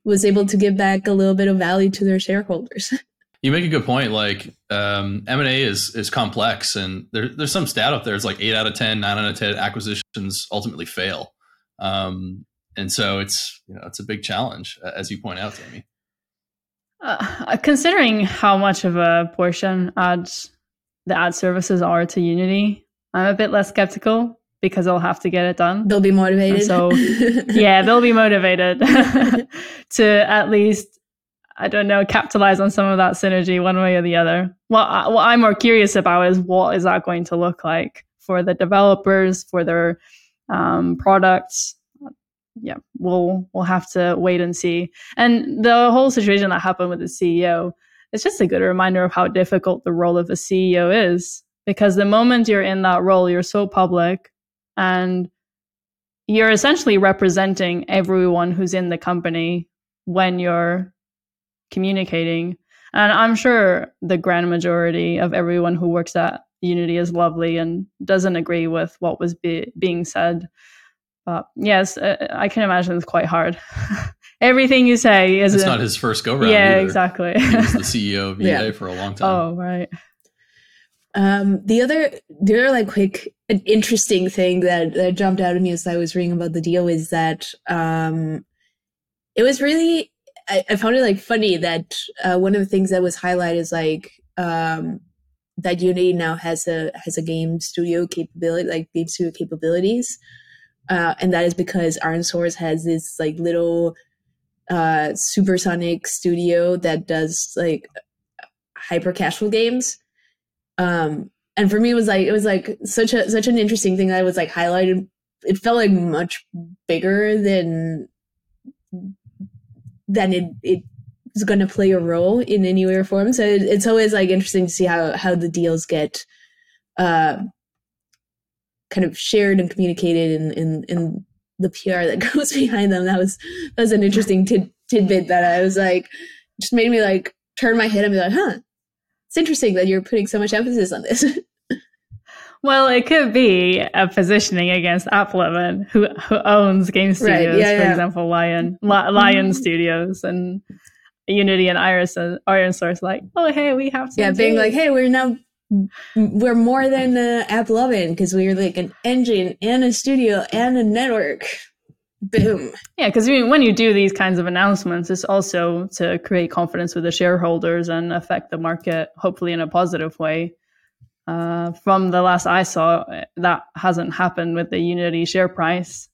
[SPEAKER 3] was able to give back a little bit of value to their shareholders.
[SPEAKER 1] You make a good point. Like um, M and A is is complex, and there, there's some stat up there. It's like eight out of 10, 9 out of ten acquisitions ultimately fail, um, and so it's you know it's a big challenge, as you point out, Tammy.
[SPEAKER 2] Uh, considering how much of a portion ads the ad services are to Unity, I'm a bit less skeptical because they'll have to get it done.
[SPEAKER 3] They'll be motivated.
[SPEAKER 2] And so yeah, they'll be motivated to at least I don't know capitalize on some of that synergy one way or the other. What, I, what I'm more curious about is what is that going to look like for the developers for their um, products. Yeah, we'll we'll have to wait and see. And the whole situation that happened with the CEO, it's just a good reminder of how difficult the role of a CEO is. Because the moment you're in that role, you're so public and you're essentially representing everyone who's in the company when you're communicating. And I'm sure the grand majority of everyone who works at Unity is lovely and doesn't agree with what was be- being said. But yes, uh, I can imagine it's quite hard. Everything you say is
[SPEAKER 1] it's not his first go round.
[SPEAKER 2] Yeah,
[SPEAKER 1] either.
[SPEAKER 2] exactly.
[SPEAKER 1] he was the CEO of EA yeah. for a long time.
[SPEAKER 2] Oh, right.
[SPEAKER 3] Um, the other, the other like quick, an interesting thing that, that jumped out at me as I was reading about the deal is that um, it was really I, I found it like funny that uh, one of the things that was highlighted is like um, that Unity now has a has a game studio capability, like game studio capabilities, uh, and that is because ironSource has this like little uh, supersonic studio that does like hyper casual games. Um, and for me, it was like it was like such a such an interesting thing that was like highlighted. It felt like much bigger than than it it is going to play a role in any way or form. So it, it's always like interesting to see how how the deals get uh, kind of shared and communicated in in, in the PR that goes behind them. That was that was an interesting tid, tidbit that I was like just made me like turn my head and be like, huh, it's interesting that you're putting so much emphasis on this.
[SPEAKER 2] Well, it could be a positioning against AppLovin, who who owns game studios, right, yeah, for yeah. example, Lion Lion mm-hmm. Studios and Unity and Iris uh, ironSource. Like, oh hey, we have to
[SPEAKER 3] yeah, being like, hey, we're now we're more than uh, AppLovin because we're like an engine and a studio and a network. Boom.
[SPEAKER 2] Yeah, because when you do these kinds of announcements, it's also to create confidence with the shareholders and affect the market, hopefully in a positive way. Uh, from the last I saw, that hasn't happened with the Unity share price.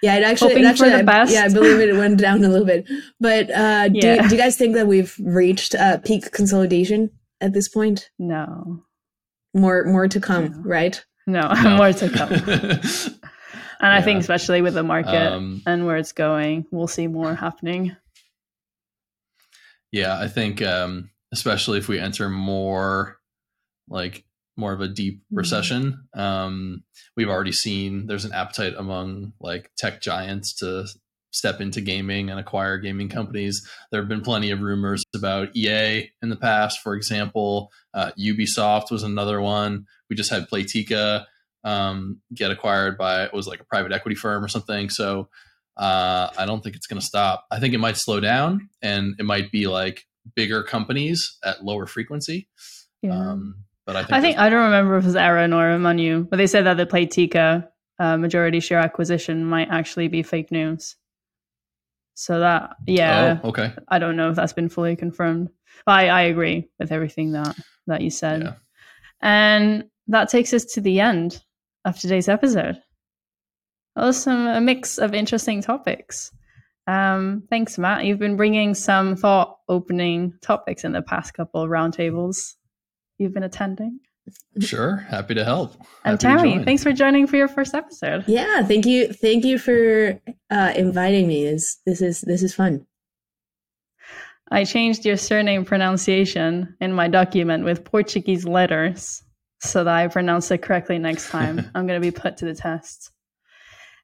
[SPEAKER 3] Yeah, it actually, it actually I, yeah, I believe it went down a little bit. But uh, yeah. do, do you guys think that we've reached uh, peak consolidation at this point?
[SPEAKER 2] No.
[SPEAKER 3] More, more to come,
[SPEAKER 2] no.
[SPEAKER 3] right?
[SPEAKER 2] No, no, more to come. and yeah. I think, especially with the market um, and where it's going, we'll see more happening.
[SPEAKER 1] Yeah, I think, um, especially if we enter more like more of a deep mm-hmm. recession. Um, we've already seen there's an appetite among like tech giants to step into gaming and acquire gaming companies. There have been plenty of rumors about EA in the past, for example. Uh, Ubisoft was another one. We just had Playtika um, get acquired by it was like a private equity firm or something. So uh, I don't think it's going to stop. I think it might slow down, and it might be like bigger companies at lower frequency.
[SPEAKER 2] Yeah. Um, but I think I think I don't remember if it was Aaron or Manu, but they said that the Playtika uh, majority share acquisition might actually be fake news. So that, yeah,
[SPEAKER 1] oh, okay.
[SPEAKER 2] I don't know if that's been fully confirmed. But I, I agree with everything that that you said.
[SPEAKER 1] Yeah.
[SPEAKER 2] And that takes us to the end of today's episode. That was some a mix of interesting topics. Um, thanks, Matt. You've been bringing some thought-opening topics in the past couple of roundtables you've been attending.
[SPEAKER 1] Sure, happy to help.
[SPEAKER 2] And
[SPEAKER 1] Happy to
[SPEAKER 2] Tammy,
[SPEAKER 1] join.
[SPEAKER 2] thanks for joining for your first episode.
[SPEAKER 3] Yeah, thank you, thank you for uh, inviting me. This this is this is fun.
[SPEAKER 2] I changed your surname pronunciation in my document with Portuguese letters so that I pronounce it correctly next time. I'm going to be put to the test.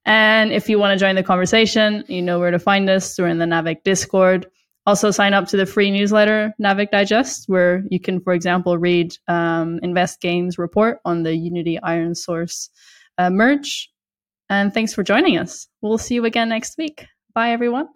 [SPEAKER 2] And if you want to join the conversation, you know where to find us. We're in the Naavik Discord. Also, sign up to the free newsletter, Naavik Digest, where you can, for example, read um, Invest Games report on the Unity ironSource uh, merge. And thanks for joining us. We'll see you again next week. Bye, everyone.